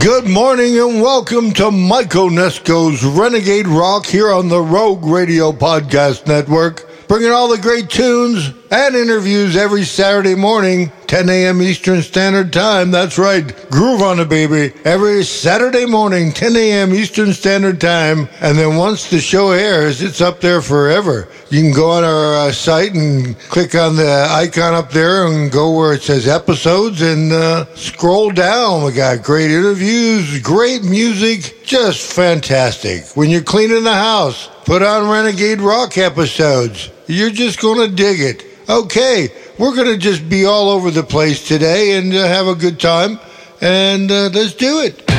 Good morning and welcome to Mike Onesko's Renegade Rock here on the Rogue Radio Podcast Network, bringing all the great tunes and interviews every Saturday morning, 10 a.m. Eastern Standard Time. That's right, groove on it, baby. Every Saturday morning, 10 a.m. Eastern Standard Time. And then once the show airs, it's up there forever. You can go on our uh, site and click on the icon up there and go where it says episodes and uh, scroll down. We got great interviews, great music, just fantastic. When you're cleaning the house, put on Renegade Rock episodes. You're just going to dig it. Okay, we're going to just be all over the place today and uh, have a good time. And uh, let's do it.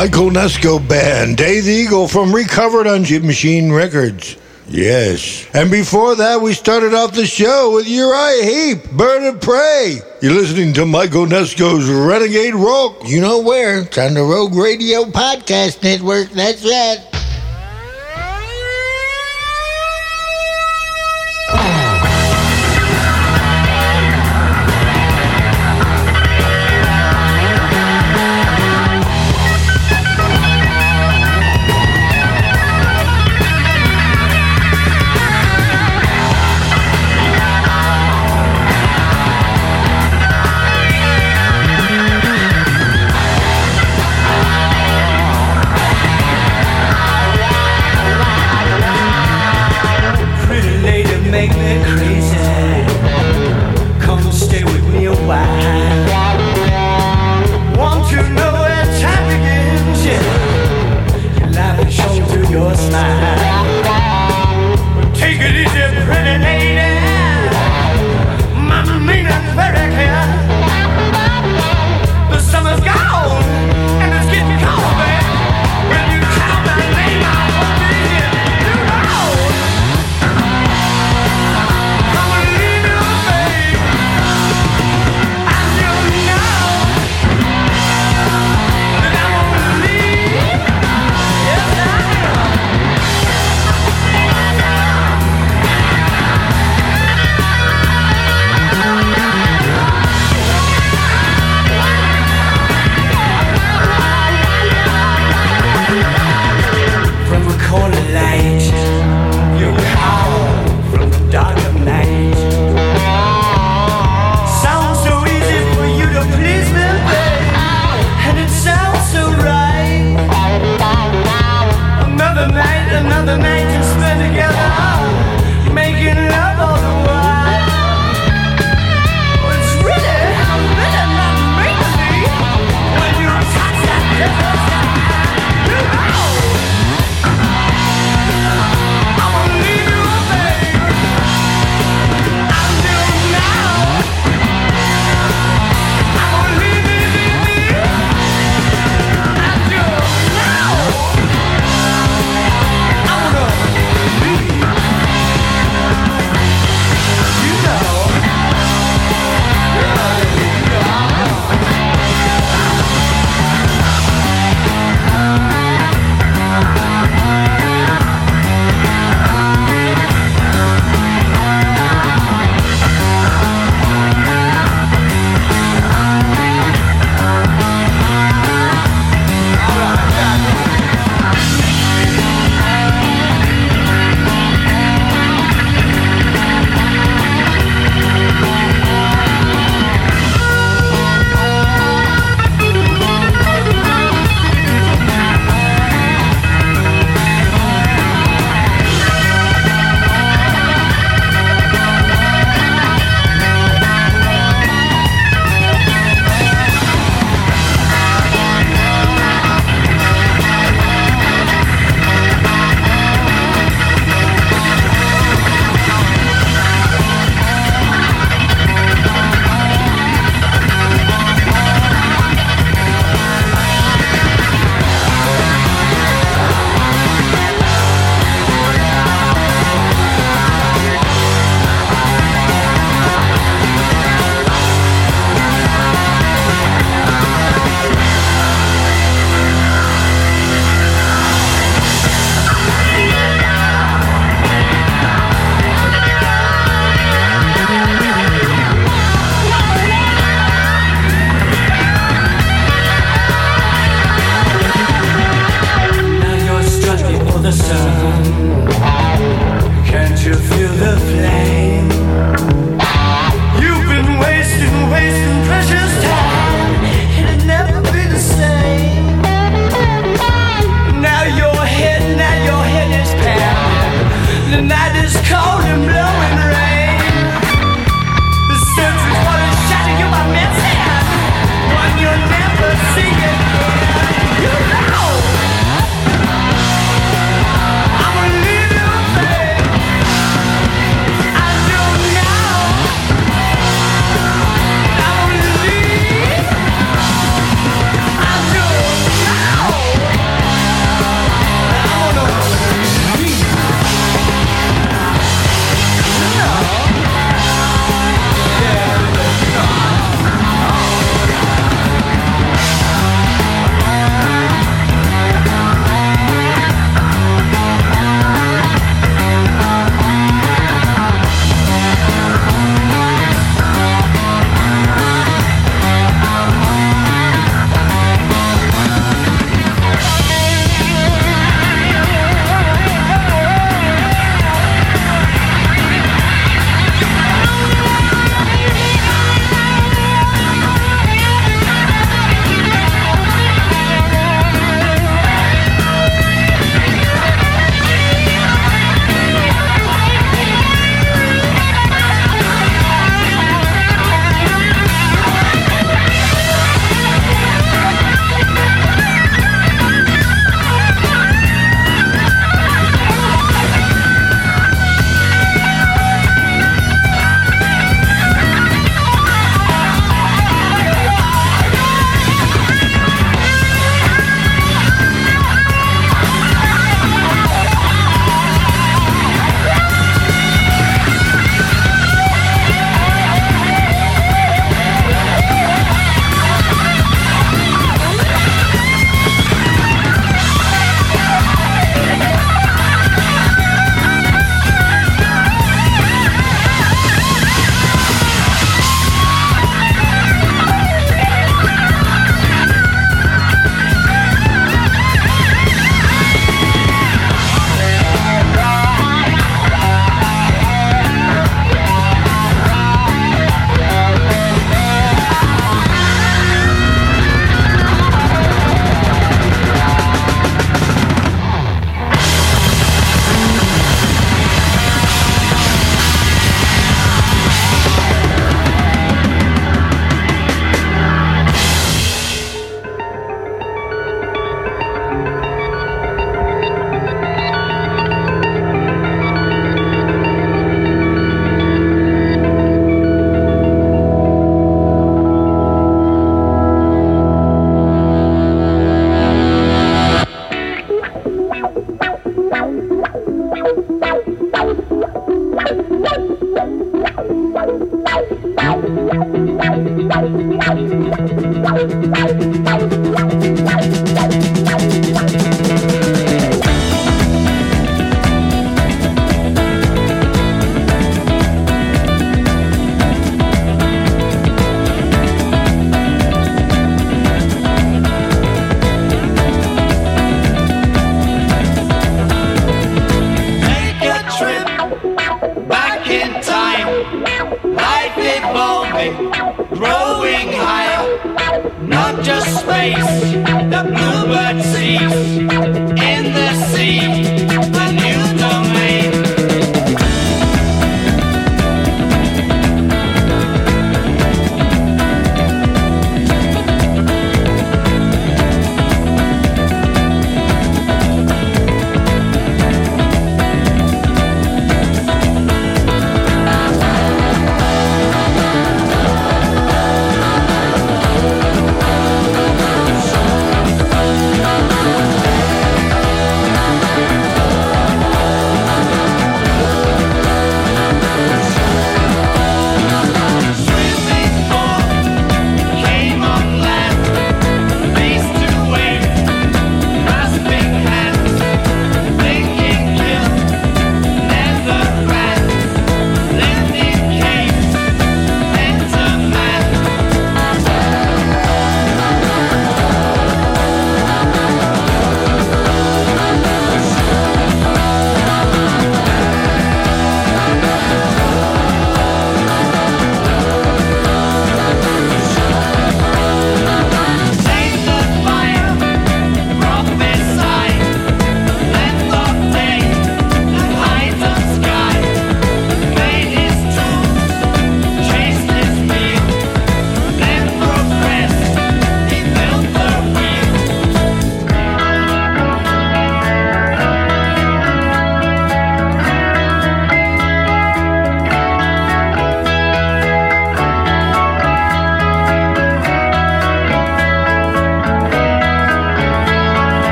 Mike Onesko Band, Day the Eagle from Recovered on Jib Machine Records. Yes. And before that, we started off the show with Uriah Heep, Bird of Prey. You're listening to Mike Onesko's Renegade Rock. You know where? It's on the Rogue Radio Podcast Network. That's right.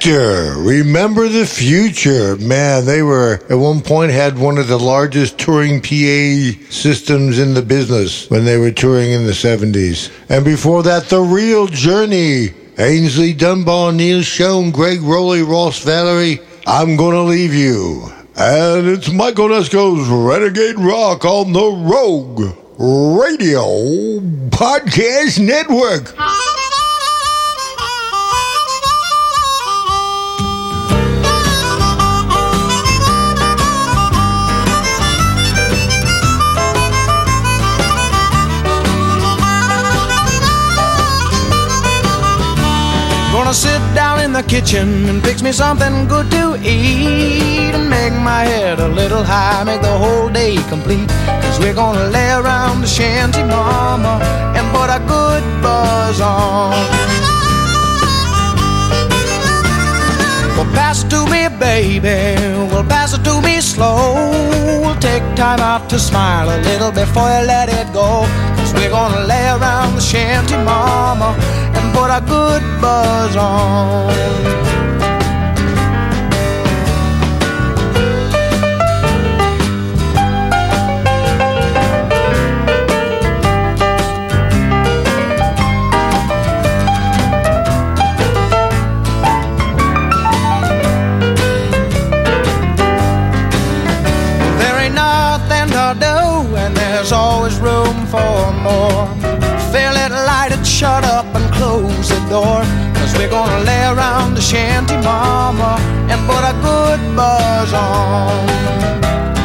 Nektar, remember the future. Man, they were at one point had one of the largest touring PA systems in the business when they were touring in the 70s. And before that, The Real Journey. Aynsley Dunbar, Neal Schon, Gregg Rolie, Ross Valory. I'm gonna leave you. And it's Mike Onesko's Renegade Rock on the Rogue Radio Podcast Network. Gonna sit down in the kitchen and fix me something good to eat and make my head a little high, make the whole day complete. Cause we're gonna lay around the shanty mama and put a good buzz on. Well, pass it to me, baby. Well, pass it to me slow. We'll take time out to smile a little before you let it go. Cause we're gonna lay around the shanty mama put a good buzz on. Close the door. Cause we're gonna lay around the shanty mama and put a good buzz on.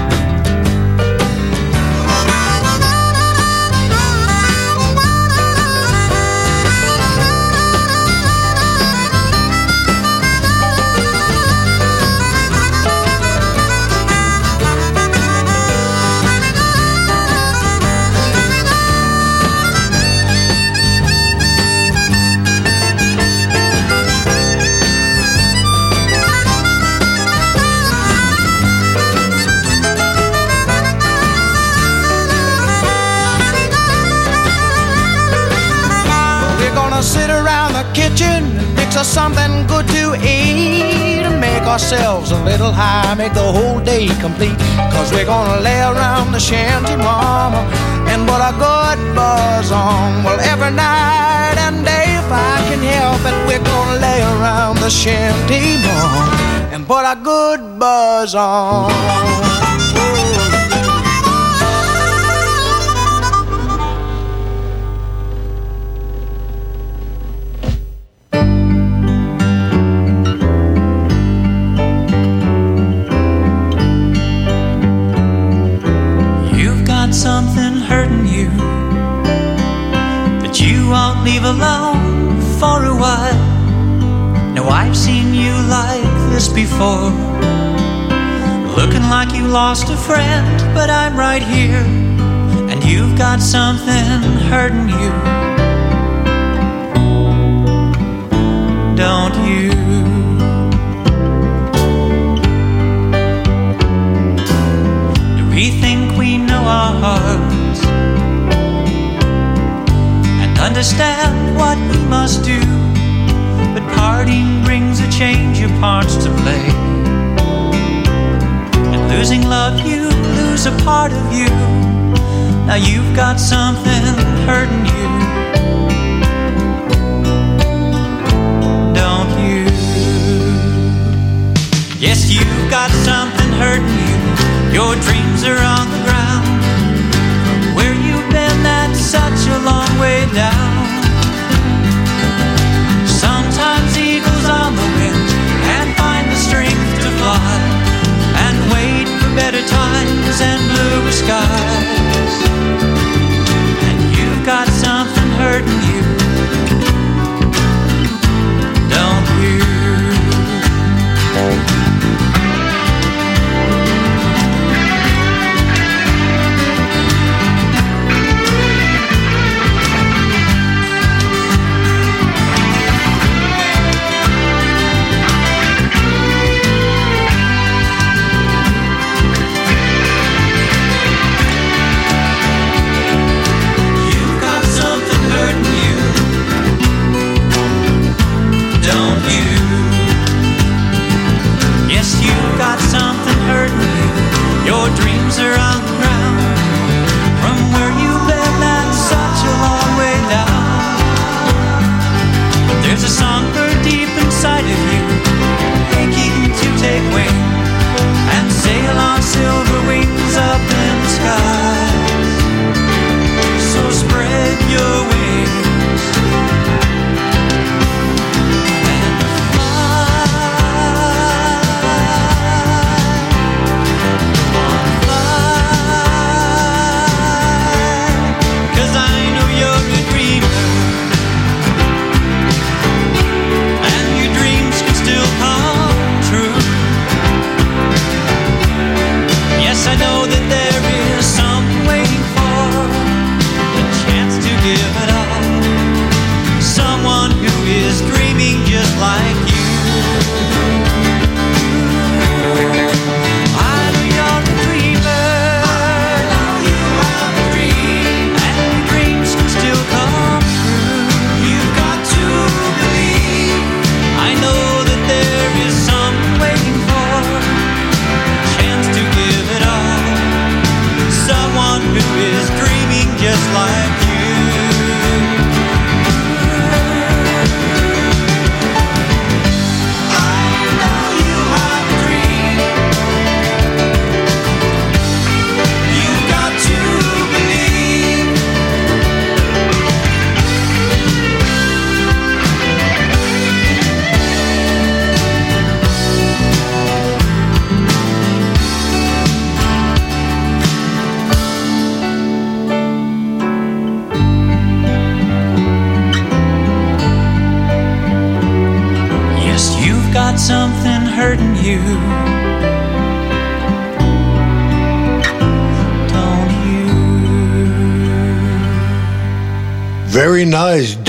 Ourselves a little high, make the whole day complete. Cause we're gonna lay around the shanty mama and put a good buzz on. Well, every night and day, if I can help it, we're gonna lay around the shanty mama and put a good buzz on. Alone for a while. Now, I've seen you like this before. Looking like you lost a friend, but I'm right here. And you've got something hurting you. Don't you? We think we know our hearts understand what we must do. But parting brings a change of parts to play. And losing love, you lose a part of you. Now you've got something hurting you. Don't you? Yes, you've got something hurting you. Your dreams are on the ground. Where you've been, that's such a long way down. Better times and bluer skies.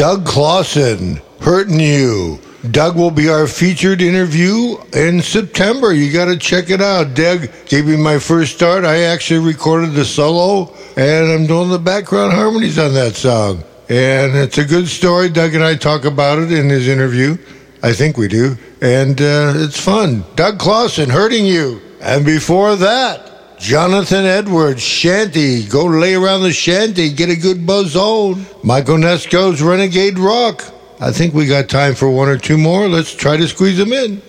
Doug Clausen, Hurting You. Doug will be our featured interview in September. You got to check it out. Doug gave me my first start. I actually recorded the solo, and I'm doing the background harmonies on that song. And it's a good story. Doug and I talk about it in his interview. I think we do. And uh, it's fun. Doug Clausen, Hurting You. And before that, Jonathan Edwards, Shanty. Go lay around the shanty, get a good buzz on. Mike Onesko's Renegade Rock. I think we got time for one or two more. Let's try to squeeze them in.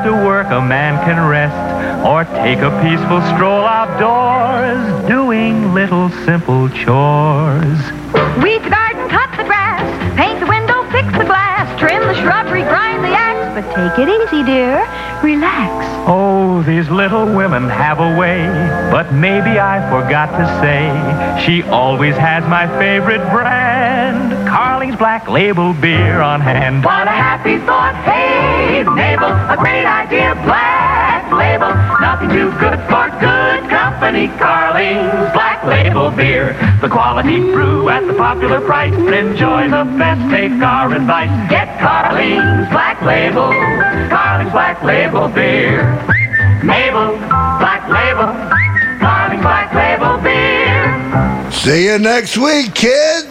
After work a man can rest or take a peaceful stroll outdoors, doing little simple chores. Weed the garden, cut the grass, paint the window, fix the glass, trim the shrubbery, grind the axe. But take it easy, dear. Relax. Oh, these little women have a way, but maybe I forgot to say she always has my favorite brand, Carling's Black Label beer on hand. What a happy thought, hey, Mabel, a great idea, Black Label, nothing too good for good company, Carling's Black Label beer, the quality brew at the popular price, enjoy the best, take our advice, get Carling's Black Label, Carling's Black Label beer. Mabel, Black Label, Carling's Black Label beer. See you next week, kids.